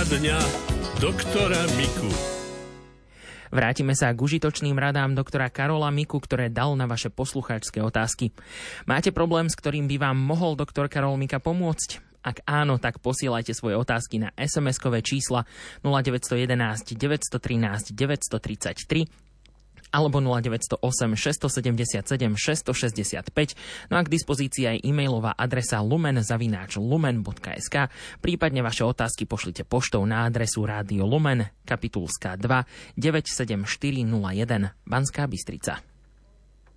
Poradňa doktora Miku. Vrátime sa k užitočným radám doktora Karola Miku, ktoré dal na vaše poslucháčské otázky. Máte problém, s ktorým by vám mohol doktor Karol Mika pomôcť? Ak áno, tak posielajte svoje otázky na SMS-kové čísla 0911 913 933 alebo 0908 677 665, no a k dispozícii aj e-mailová adresa lumen.lumen.sk, prípadne vaše otázky pošlite poštou na adresu Rádio Lumen, kapitulská 2 97401 Banská Bystrica.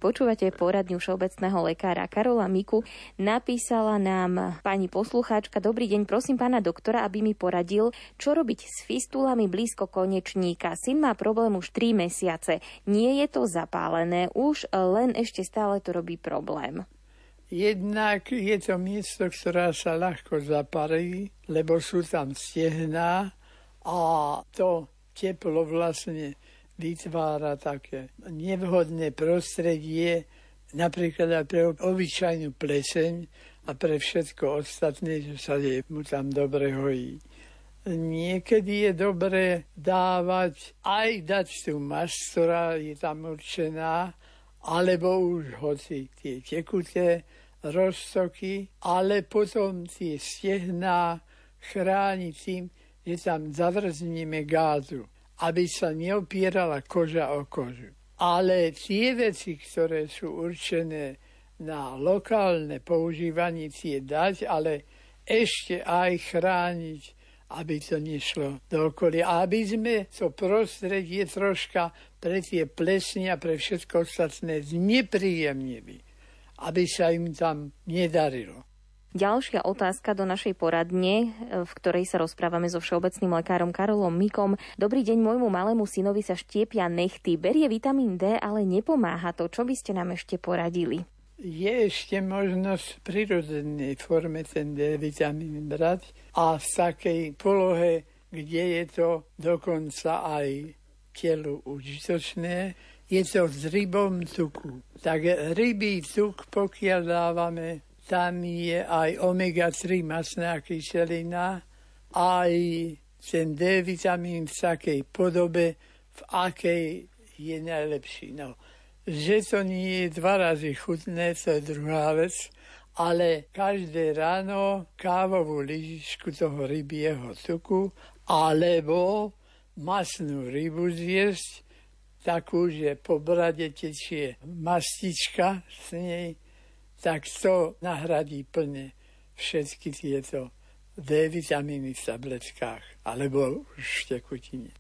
Počúvate poradňu všeobecného lekára Karola Miku. Napísala nám pani poslucháčka, dobrý deň, prosím pána doktora, aby mi poradil, čo robiť s fistulami blízko konečníka. Syn má problém už 3 mesiace. Nie je to zapálené, už len ešte stále to robí problém. Jednak je to miesto, ktoré sa ľahko zaparí, lebo sú tam stehná a to teplo vlastne vytvára také nevhodné prostredie, napríklad aj pre obyčajnú pleseň a pre všetko ostatné, že sa je mu tam dobre hojí. Niekedy je dobré dávať, aj dať tú masť, ktorá je tam určená, alebo už hoci tie tekuté roztoky, ale potom tie stehná chrániť tým, že tam zavrzníme gázu aby sa neopierala koža o kožu. Ale tie veci, ktoré sú určené na lokálne používanie, tie dať, ale ešte aj chrániť, aby to nešlo do okolia. Aby sme to prostredie troška pre tie plesne a pre všetko ostatné znepríjemnili, aby sa im tam nedarilo. Ďalšia otázka do našej poradne, v ktorej sa rozprávame so všeobecným lekárom Karolom Mikom. Dobrý deň, môjmu malému synovi sa štiepia nechty. Berie vitamín D, ale nepomáha to. Čo by ste nám ešte poradili? Je ešte možnosť v prirodzenej forme ten D vitamín brať a v takej polohe, kde je to dokonca aj telu užitočné, je to s rybom tuku. Tak rybý tuk, pokiaľ dávame tam je aj omega-3 masná kyselina, aj ten D vitamín v takej podobe, v akej je najlepší. No, že to nie je dva razy chutné, to je druhá vec, ale každé ráno kávovú lyžičku toho rybieho tuku alebo masnú rybu zjesť, takú, že po brade tečie mastička z nej, tak to nahradí plne všetky tieto D vitamíny v tabletkách alebo v tekutine.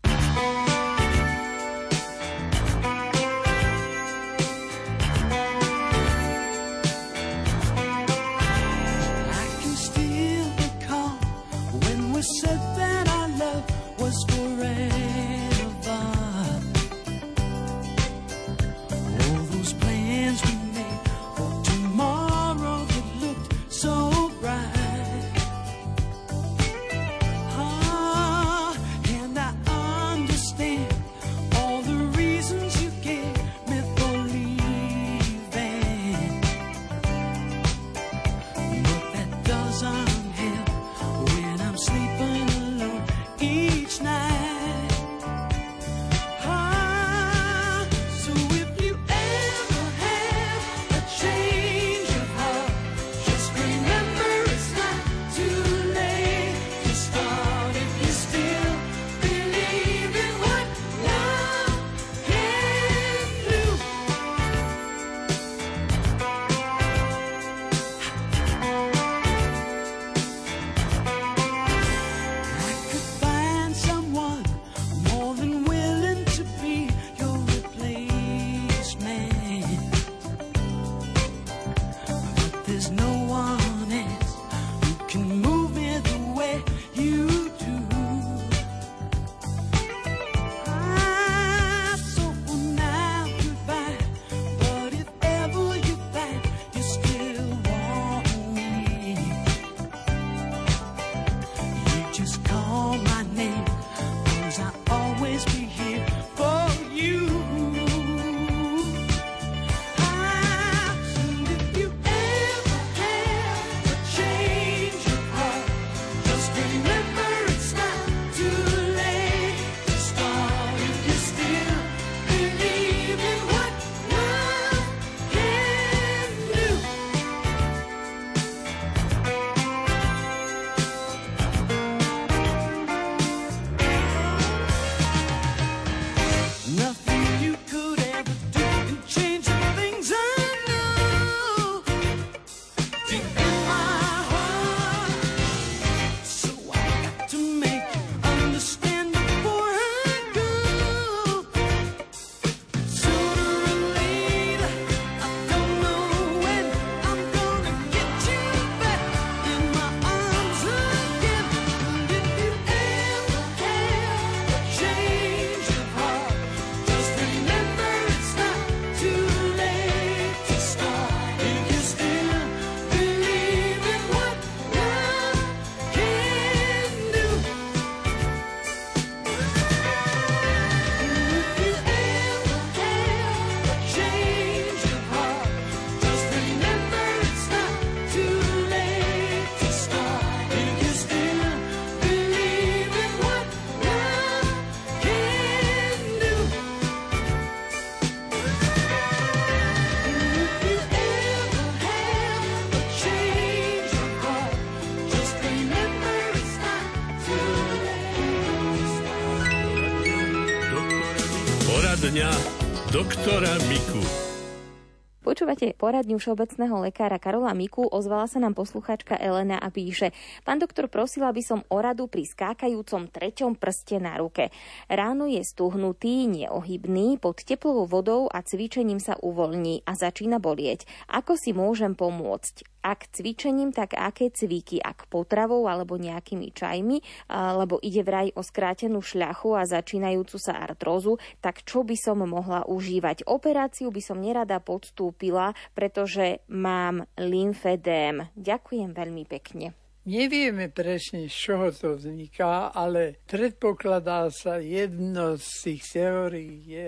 Počúvate poradňu všeobecného lekára Karola Miku. Ozvala sa nám posluchačka Elena a píše Pán doktor, prosila by som o radu pri skákajúcom treťom prste na ruke. Ráno je stuhnutý, neohybný, pod teplou vodou a cvičením sa uvoľní a začína bolieť. Ako si môžem pomôcť? Ak cvičením, tak aké cviky, ak potravou alebo nejakými čajmi, lebo ide vraj o skrátenú šľachu a začínajúcu sa artrózu, tak čo by som mohla užívať? Operáciu by som nerada podstúpila, pretože mám lymfedém. Ďakujem veľmi pekne. Nevieme presne, z čoho to vzniká, ale predpokladá sa jedno z tých teórií je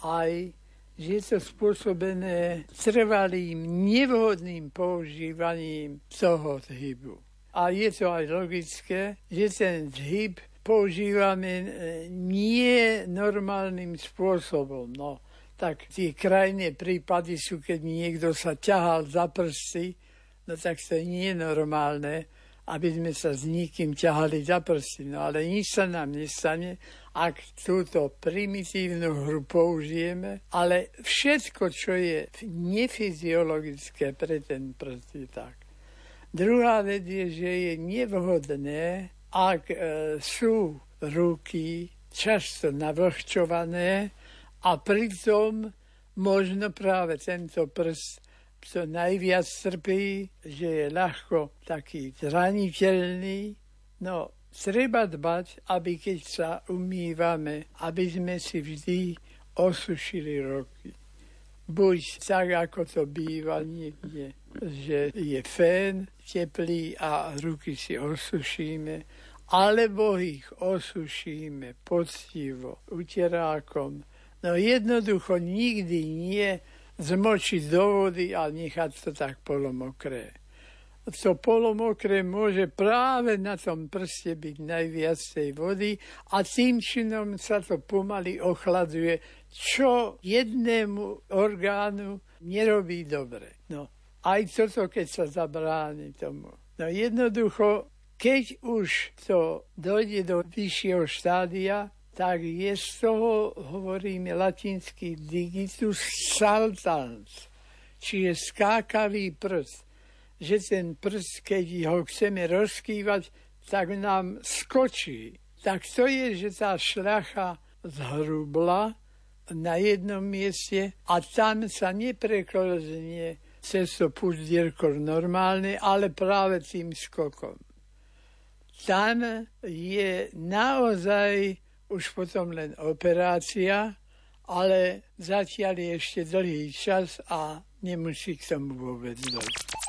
aj že je to spôsobené trvalým, nevhodným používaním toho zhybu. A je to aj logické, že ten zhyb používame e, nie normálnym spôsobom. No, tak tie krajné prípady sú, keď niekto sa ťahal za prsty, no tak to nie je normálne, aby sme sa s nikým ťahali za prsty. No ale nič sa nám nestane, ak túto primitívnu hru použijeme, ale všetko, čo je nefyziologické pre ten prst je tak. Druhá vec je, že je nevhodné, ak e, sú ruky často navlhčované a pritom možno práve tento prst to najviac trpí, že je ľahko taký zraniteľný. No, Treba dbať, aby keď sa umývame, aby sme si vždy osušili roky. Buď tak, ako to býva niekde, že je fén teplý a ruky si osušíme, alebo ich osušíme poctivo, uterákom. No jednoducho nikdy nie zmočiť do vody a nechať to tak polomokré to polomokré môže práve na tom prste byť najviac tej vody a tým činom sa to pomaly ochladzuje, čo jednému orgánu nerobí dobre. No, aj toto, keď sa zabráni tomu. No jednoducho, keď už to dojde do vyššieho štádia, tak je z toho, hovoríme latinský digitus saltans, čiže skákavý prst že ten prst, keď ho chceme rozkývať, tak nám skočí. Tak to je, že tá šľacha zhrubla na jednom mieste a tam sa nepreklznie cez to puzdierko normálne, ale práve tým skokom. Tam je naozaj už potom len operácia, ale zatiaľ je ešte dlhý čas a nemusí k tomu vôbec dojsť.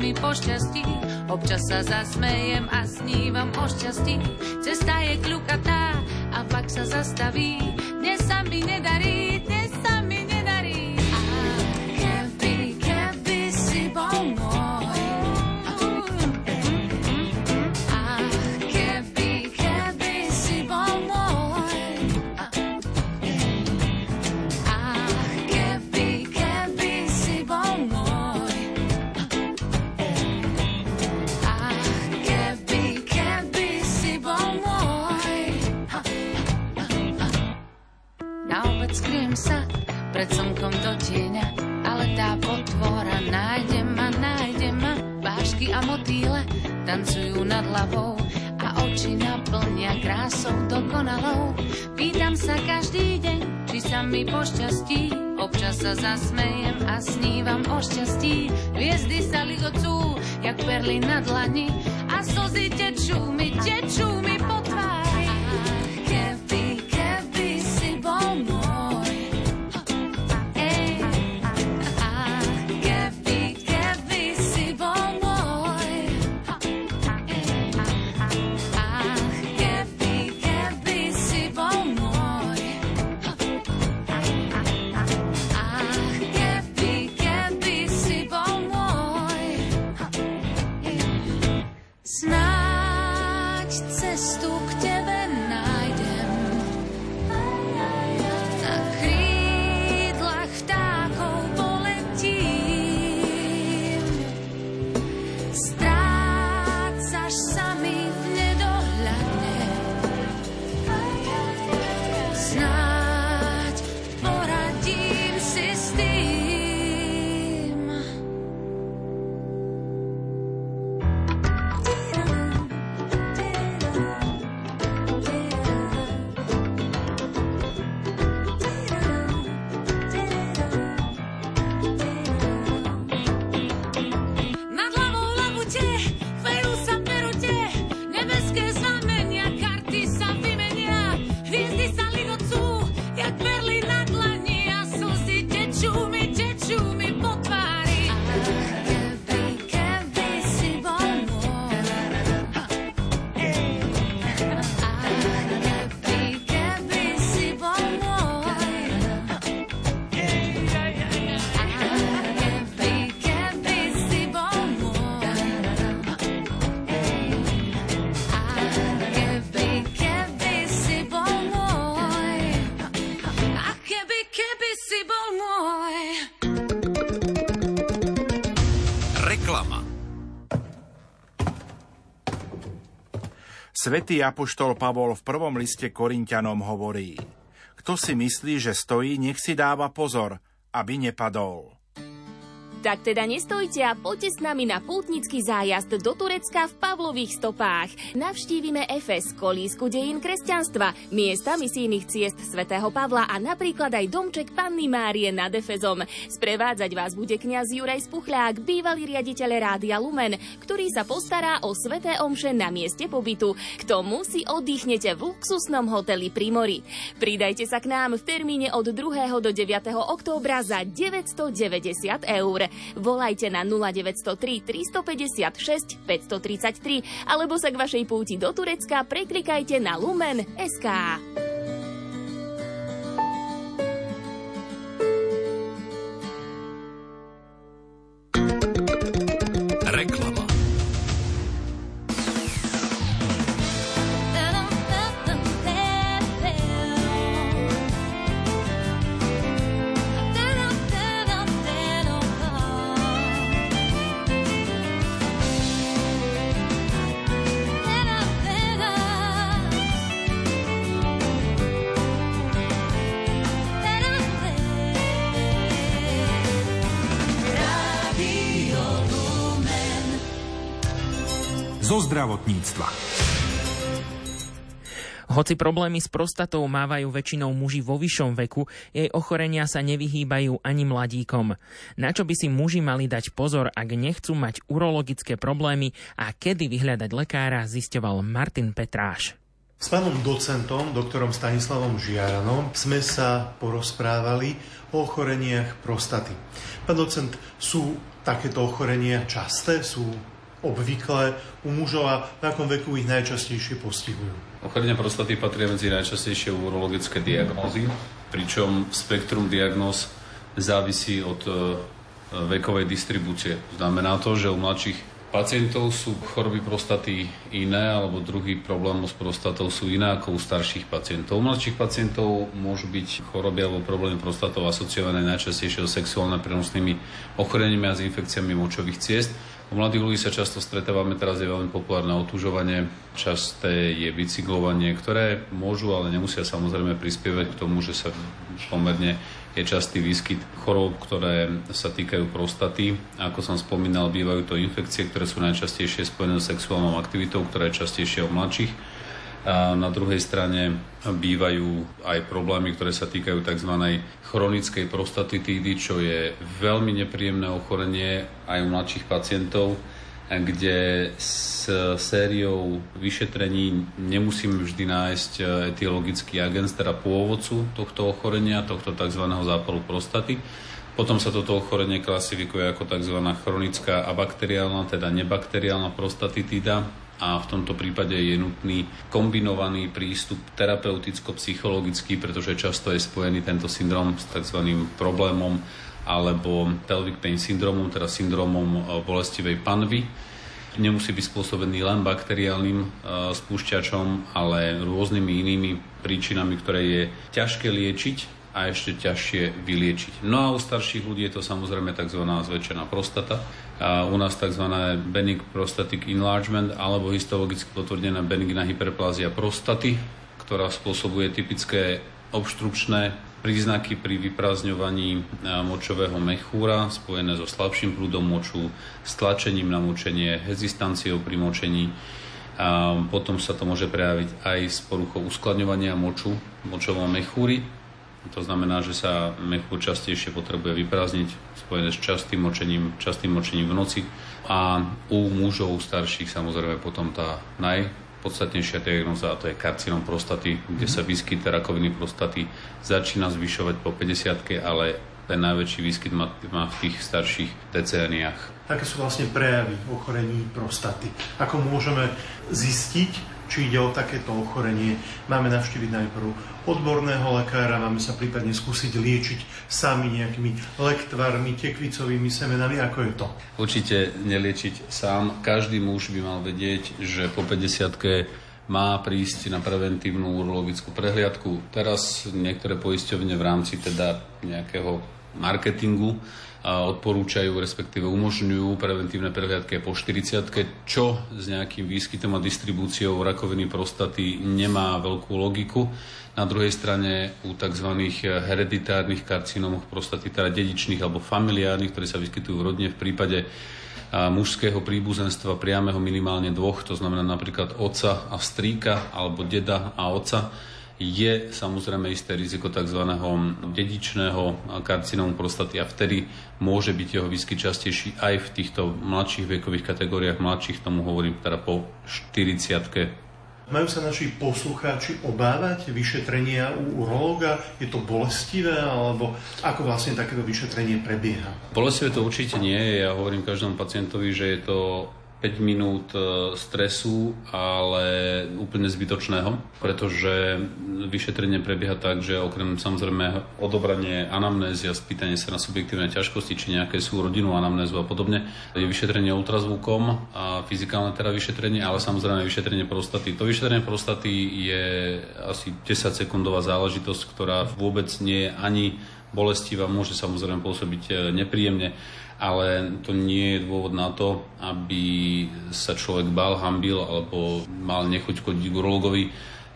Mi pošťastí. Občas sa zasmejem a snívam o šťastí. Cesta je kľukatá a pak sa zastaví. Dnes sa mi nedarí, zasmejem a snívam o šťastí. Hviezdy sa ligocú, jak perly na dlani. Svetý apoštol Pavol v prvom liste Korintianom hovorí Kto si myslí, že stojí, nech si dáva pozor, aby nepadol. Tak teda nestojte a poďte s nami na pútnický zájazd do Turecka v Pavlových stopách. Navštívime Efes, kolísku dejín kresťanstva, miesta misijných ciest svätého Pavla a napríklad aj domček Panny Márie nad Efezom. Sprevádzať vás bude kňaz Juraj Spuchľák, bývalý riaditeľ Rádia Lumen, ktorý sa postará o sveté omše na mieste pobytu. K tomu si oddychnete v luxusnom hoteli pri mori. Pridajte sa k nám v termíne od 2. do 9. októbra za 990 eur. Volajte na 0903 356 533 alebo sa k vašej púti do Turecka preklikajte na Lumen zdravotníctva. Hoci problémy s prostatou mávajú väčšinou muži vo vyššom veku, jej ochorenia sa nevyhýbajú ani mladíkom. Na čo by si muži mali dať pozor, ak nechcú mať urologické problémy a kedy vyhľadať lekára, zisťoval Martin Petráš. S pánom docentom, doktorom Stanislavom Žiaranom, sme sa porozprávali o ochoreniach prostaty. Pán docent, sú takéto ochorenia časté? Sú obvyklé u mužov a v akom veku ich najčastejšie postihujú? Ochorenia prostaty patria medzi najčastejšie urologické diagnózy, pričom spektrum diagnóz závisí od e, vekovej distribúcie. Znamená to, že u mladších pacientov sú choroby prostaty iné, alebo druhý problémov s prostatou sú iné ako u starších pacientov. U mladších pacientov môžu byť choroby alebo problémy prostatou asociované najčastejšie sexuálne prenosnými ochoreniami a s infekciami močových ciest. U mladých ľudí sa často stretávame, teraz je veľmi populárne otužovanie, časté je bicyklovanie, ktoré môžu, ale nemusia samozrejme prispievať k tomu, že sa pomerne je častý výskyt chorób, ktoré sa týkajú prostaty. Ako som spomínal, bývajú to infekcie, ktoré sú najčastejšie spojené s sexuálnou aktivitou, ktorá je častejšia u mladších A na druhej strane bývajú aj problémy, ktoré sa týkajú tzv. chronickej prostatitídy, čo je veľmi nepríjemné ochorenie aj u mladších pacientov, kde s sériou vyšetrení nemusíme vždy nájsť etiologický agens, teda pôvodcu tohto ochorenia, tohto tzv. zápalu prostaty. Potom sa toto ochorenie klasifikuje ako tzv. chronická abakteriálna, teda nebakteriálna prostatitída, a v tomto prípade je nutný kombinovaný prístup terapeuticko-psychologický, pretože často je spojený tento syndrom s tzv. problémom alebo pelvic pain syndromom, teda syndromom e, bolestivej panvy. Nemusí byť spôsobený len bakteriálnym e, spúšťačom, ale rôznymi inými príčinami, ktoré je ťažké liečiť a ešte ťažšie vyliečiť. No a u starších ľudí je to samozrejme tzv. zväčšená prostata. A u nás tzv. benign prostatic enlargement alebo histologicky potvrdená benigná hyperplázia prostaty, ktorá spôsobuje typické obštrukčné príznaky pri vyprázdňovaní močového mechúra spojené so slabším prúdom moču, stlačením na močenie, hezistanciou pri močení. A potom sa to môže prejaviť aj s poruchou uskladňovania moču, močovom mechúry, to znamená, že sa mechúr častejšie potrebuje vyprázdniť, spojené s častým močením, častým močením v noci. A u mužov starších samozrejme potom tá najpodstatnejšia diagnoza, a to je karcinom prostaty, kde sa výskyt rakoviny prostaty začína zvyšovať po 50 ale ten najväčší výskyt má, má v tých starších decéniách. Aké sú vlastne prejavy ochorení prostaty? Ako môžeme zistiť, či ide o takéto ochorenie. Máme navštíviť najprv odborného lekára, máme sa prípadne skúsiť liečiť sami nejakými lektvarmi, tekvicovými semenami, ako je to? Určite neliečiť sám. Každý muž by mal vedieť, že po 50 má prísť na preventívnu urologickú prehliadku. Teraz niektoré poisťovne v rámci teda nejakého marketingu odporúčajú, respektíve umožňujú preventívne prehliadky po 40 čo s nejakým výskytom a distribúciou rakoviny prostaty nemá veľkú logiku. Na druhej strane u tzv. hereditárnych karcinómoch prostaty, teda dedičných alebo familiárnych, ktoré sa vyskytujú v rodine v prípade mužského príbuzenstva priameho minimálne dvoch, to znamená napríklad oca a strýka alebo deda a oca, je samozrejme isté riziko tzv. dedičného karcinómu prostaty a vtedy môže byť jeho výskyt častejší aj v týchto mladších vekových kategóriách, mladších tomu hovorím teda po 40 majú sa naši poslucháči obávať vyšetrenia u urológa? Je to bolestivé, alebo ako vlastne takéto vyšetrenie prebieha? Bolestivé to určite nie je. Ja hovorím každému pacientovi, že je to 5 minút e, stresu, ale úplne zbytočného, pretože vyšetrenie prebieha tak, že okrem samozrejme odobranie anamnézy a spýtanie sa na subjektívne ťažkosti, či nejaké sú rodinu anamnézu a podobne, je vyšetrenie ultrazvukom a fyzikálne teda vyšetrenie, ale samozrejme vyšetrenie prostaty. To vyšetrenie prostaty je asi 10 sekundová záležitosť, ktorá vôbec nie je ani bolestivá, môže samozrejme pôsobiť e, nepríjemne ale to nie je dôvod na to, aby sa človek bál, hambil alebo mal nechuť chodiť k urologovi.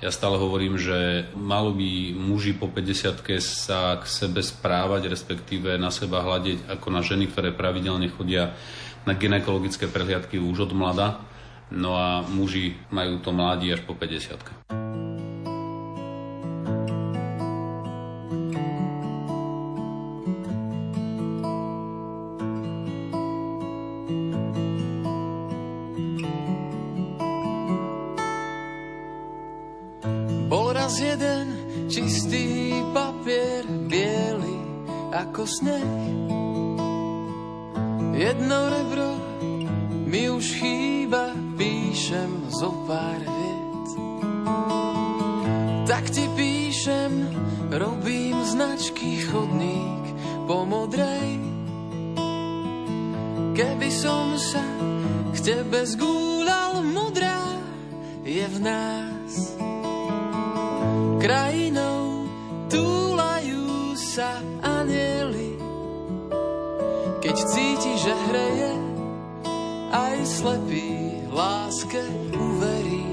Ja stále hovorím, že malo by muži po 50 sa k sebe správať, respektíve na seba hľadiť ako na ženy, ktoré pravidelne chodia na ginekologické prehliadky už od mlada. No a muži majú to mladí až po 50. ako sneh. Jedno rebro mi už chýba, píšem zo pár viet. Tak ti píšem, robím značky chodník po modrej. Keby som sa k tebe zgúľal, modrá je v nás. Krajinou túlajú sa keď cíti, že hreje, aj slepý láske uverí.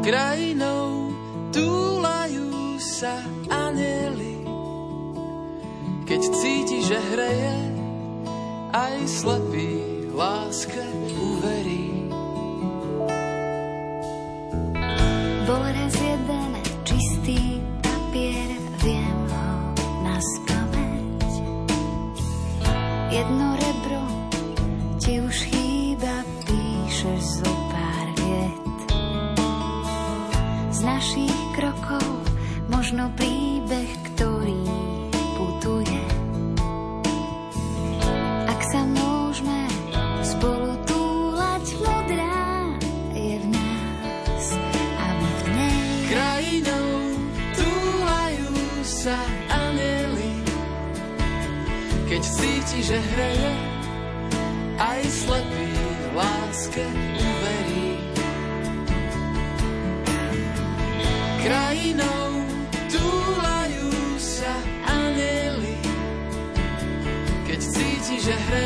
Krajinou túlajú sa anieli, keď cíti, že hreje, aj slepý láske uverí. Cíti,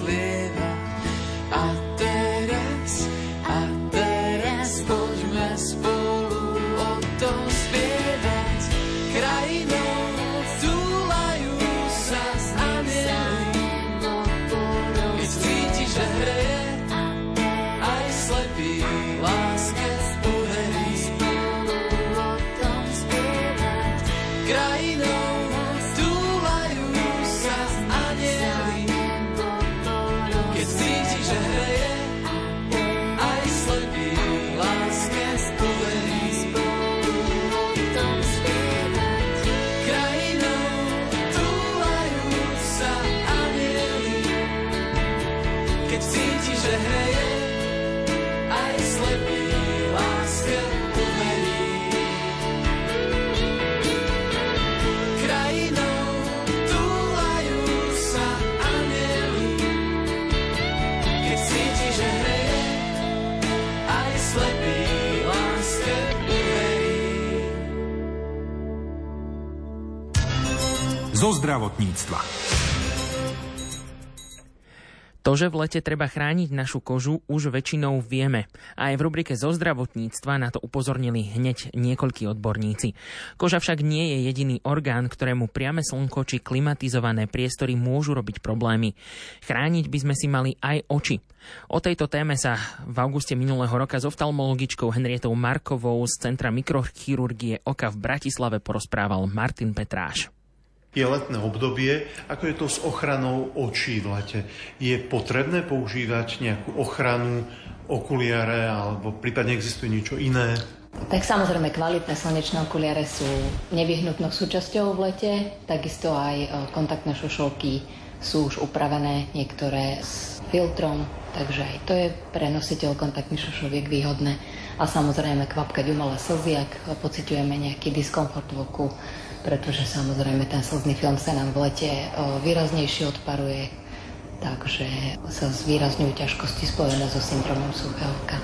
sleep. Zo zdravotníctva. To, že v lete treba chrániť našu kožu, už väčšinou vieme. Aj v rubrike zo zdravotníctva na to upozornili hneď niekoľkí odborníci. Koža však nie je jediný orgán, ktorému priame slnko či klimatizované priestory môžu robiť problémy. Chrániť by sme si mali aj oči. O tejto téme sa v auguste minulého roka s oftalmologičkou Henrietou Markovou z Centra mikrochirurgie oka v Bratislave porozprával Martin Petráš. Je letné obdobie, ako je to s ochranou očí v lete. Je potrebné používať nejakú ochranu, okuliare, alebo prípadne existuje niečo iné? Tak samozrejme, kvalitné slnečné okuliare sú nevyhnutnou súčasťou v lete, takisto aj e, kontaktné šošovky sú už upravené, niektoré s filtrom, takže aj to je pre nositeľ kontaktných šošoviek výhodné. A samozrejme kvapkať umelé slzy, ak pociťujeme nejaký diskomfort v oku, pretože samozrejme ten slzný film sa nám v lete e, výraznejšie odparuje, takže sa zvýrazňujú ťažkosti spojené so syndromom suchého oka.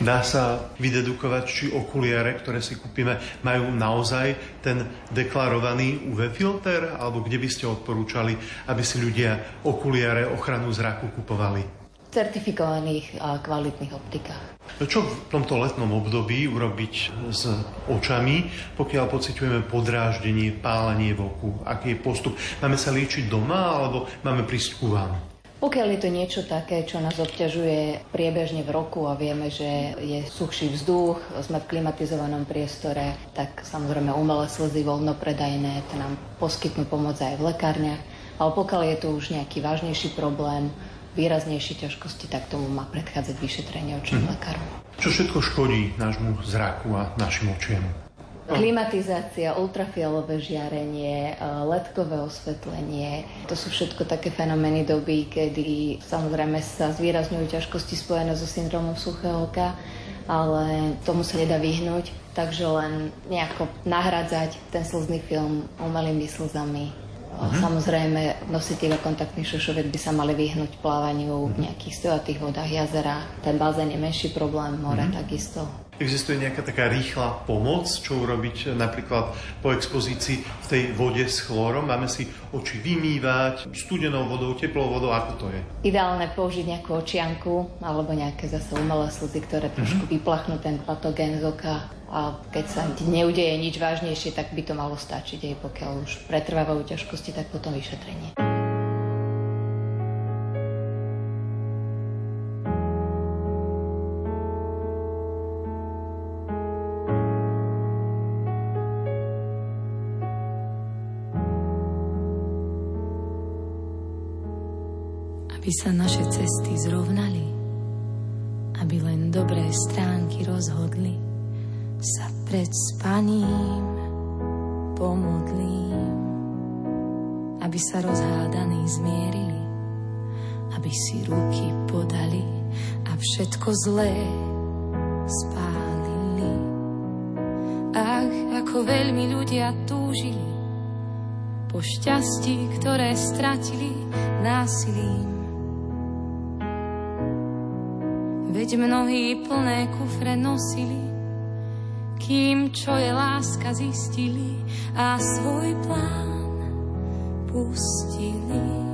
Dá sa vydedukovať, či okuliare, ktoré si kúpime, majú naozaj ten deklarovaný UV filter, alebo kde by ste odporúčali, aby si ľudia okuliare ochranu zraku kupovali? Certifikovaných a kvalitných optikách. Čo v tomto letnom období urobiť s očami, pokiaľ pociťujeme podráždenie, pálenie v oku? Aký je postup? Máme sa liečiť doma, alebo máme prísť ku vám? Pokiaľ je to niečo také, čo nás obťažuje priebežne v roku a vieme, že je suchší vzduch, sme v klimatizovanom priestore, tak samozrejme umelé slzy voľnopredajné, to nám poskytnú pomoc aj v lekárniach. Ale pokiaľ je tu už nejaký vážnejší problém, výraznejšie ťažkosti, tak tomu má predchádzať vyšetrenie očným Mhm. lekárom. Čo všetko škodí nášmu zraku a našim očiam? Klimatizácia, ultrafialové žiarenie, ledkové osvetlenie, to sú všetko také fenomény doby, kedy samozrejme sa zvýrazňujú ťažkosti spojené so syndromom suchého oka, ale tomu sa nedá vyhnúť, takže len nejako nahradzať ten slzný film umelými slzami Mm-hmm. Samozrejme, nositeľe kontaktných šošoviek by sa mali vyhnúť plávaniu mm-hmm. v nejakých stojatých vodách jazera. Ten bazén je menší problém, more mm-hmm. takisto. Existuje nejaká taká rýchla pomoc, čo urobiť napríklad po expozícii v tej vode s chlórom? Máme si oči vymývať studenou vodou, teplou vodou, ako to je? Ideálne použiť nejakú očianku alebo nejaké zase umelé slzy, ktoré trošku mm-hmm. vyplachnú ten patogén z oka a keď sa neudeje nič vážnejšie, tak by to malo stačiť, aj pokiaľ už pretrvávajú ťažkosti, tak potom vyšetrenie. aby sa naše cesty zrovnali, aby len dobré stránky rozhodli sa pred spaním pomodlím, aby sa rozhádaní zmierili, aby si ruky podali a všetko zlé spálili. Ach, ako veľmi ľudia túžili po šťastí, ktoré stratili násilím. Veď mnohí plné kufre nosili kým čo je láska zistili a svoj plán pustili.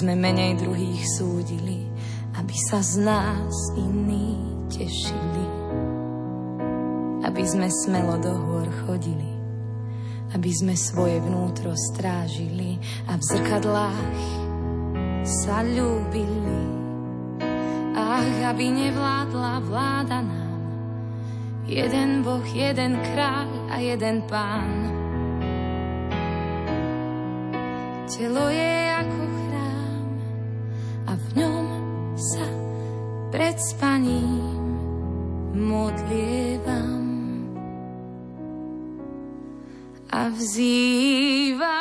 Sme menej druhých súdili, aby sa z nás iní tešili. Aby sme smelo do hôr chodili, aby sme svoje vnútro strážili a v zrkadlách sa ľúbili. Ach, aby nevládla vláda nám, jeden Boh, jeden kráľ a jeden pán. Telo je spaním modlievam a vzývam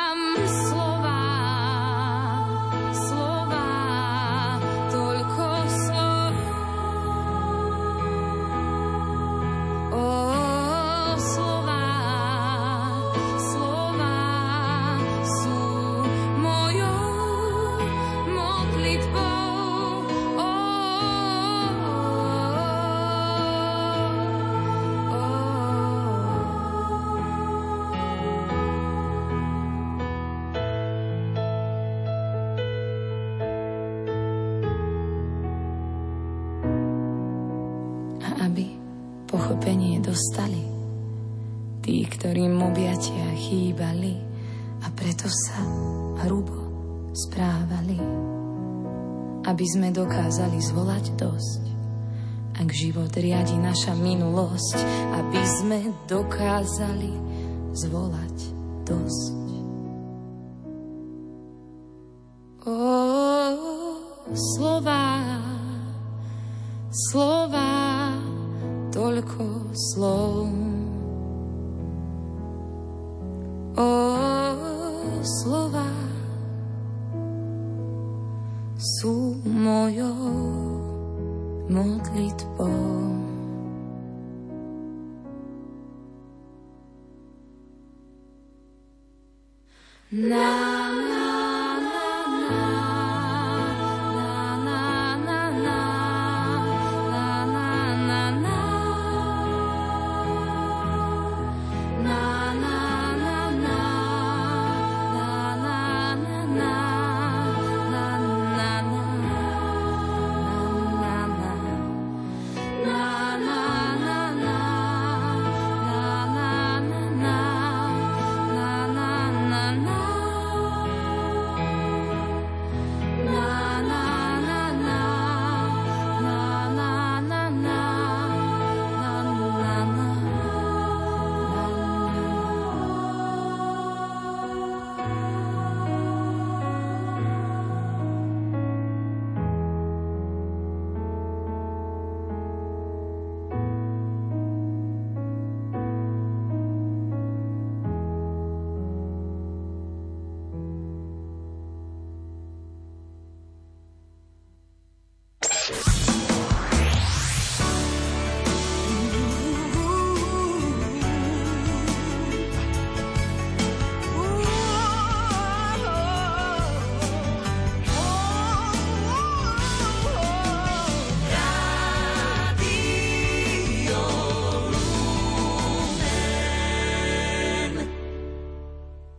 sme dokázali zvolať dosť. Ak život riadi naša minulosť, aby sme dokázali zvolať dosť. O, slova, slova, toľko slov. O slova mojou modlitbou. Nám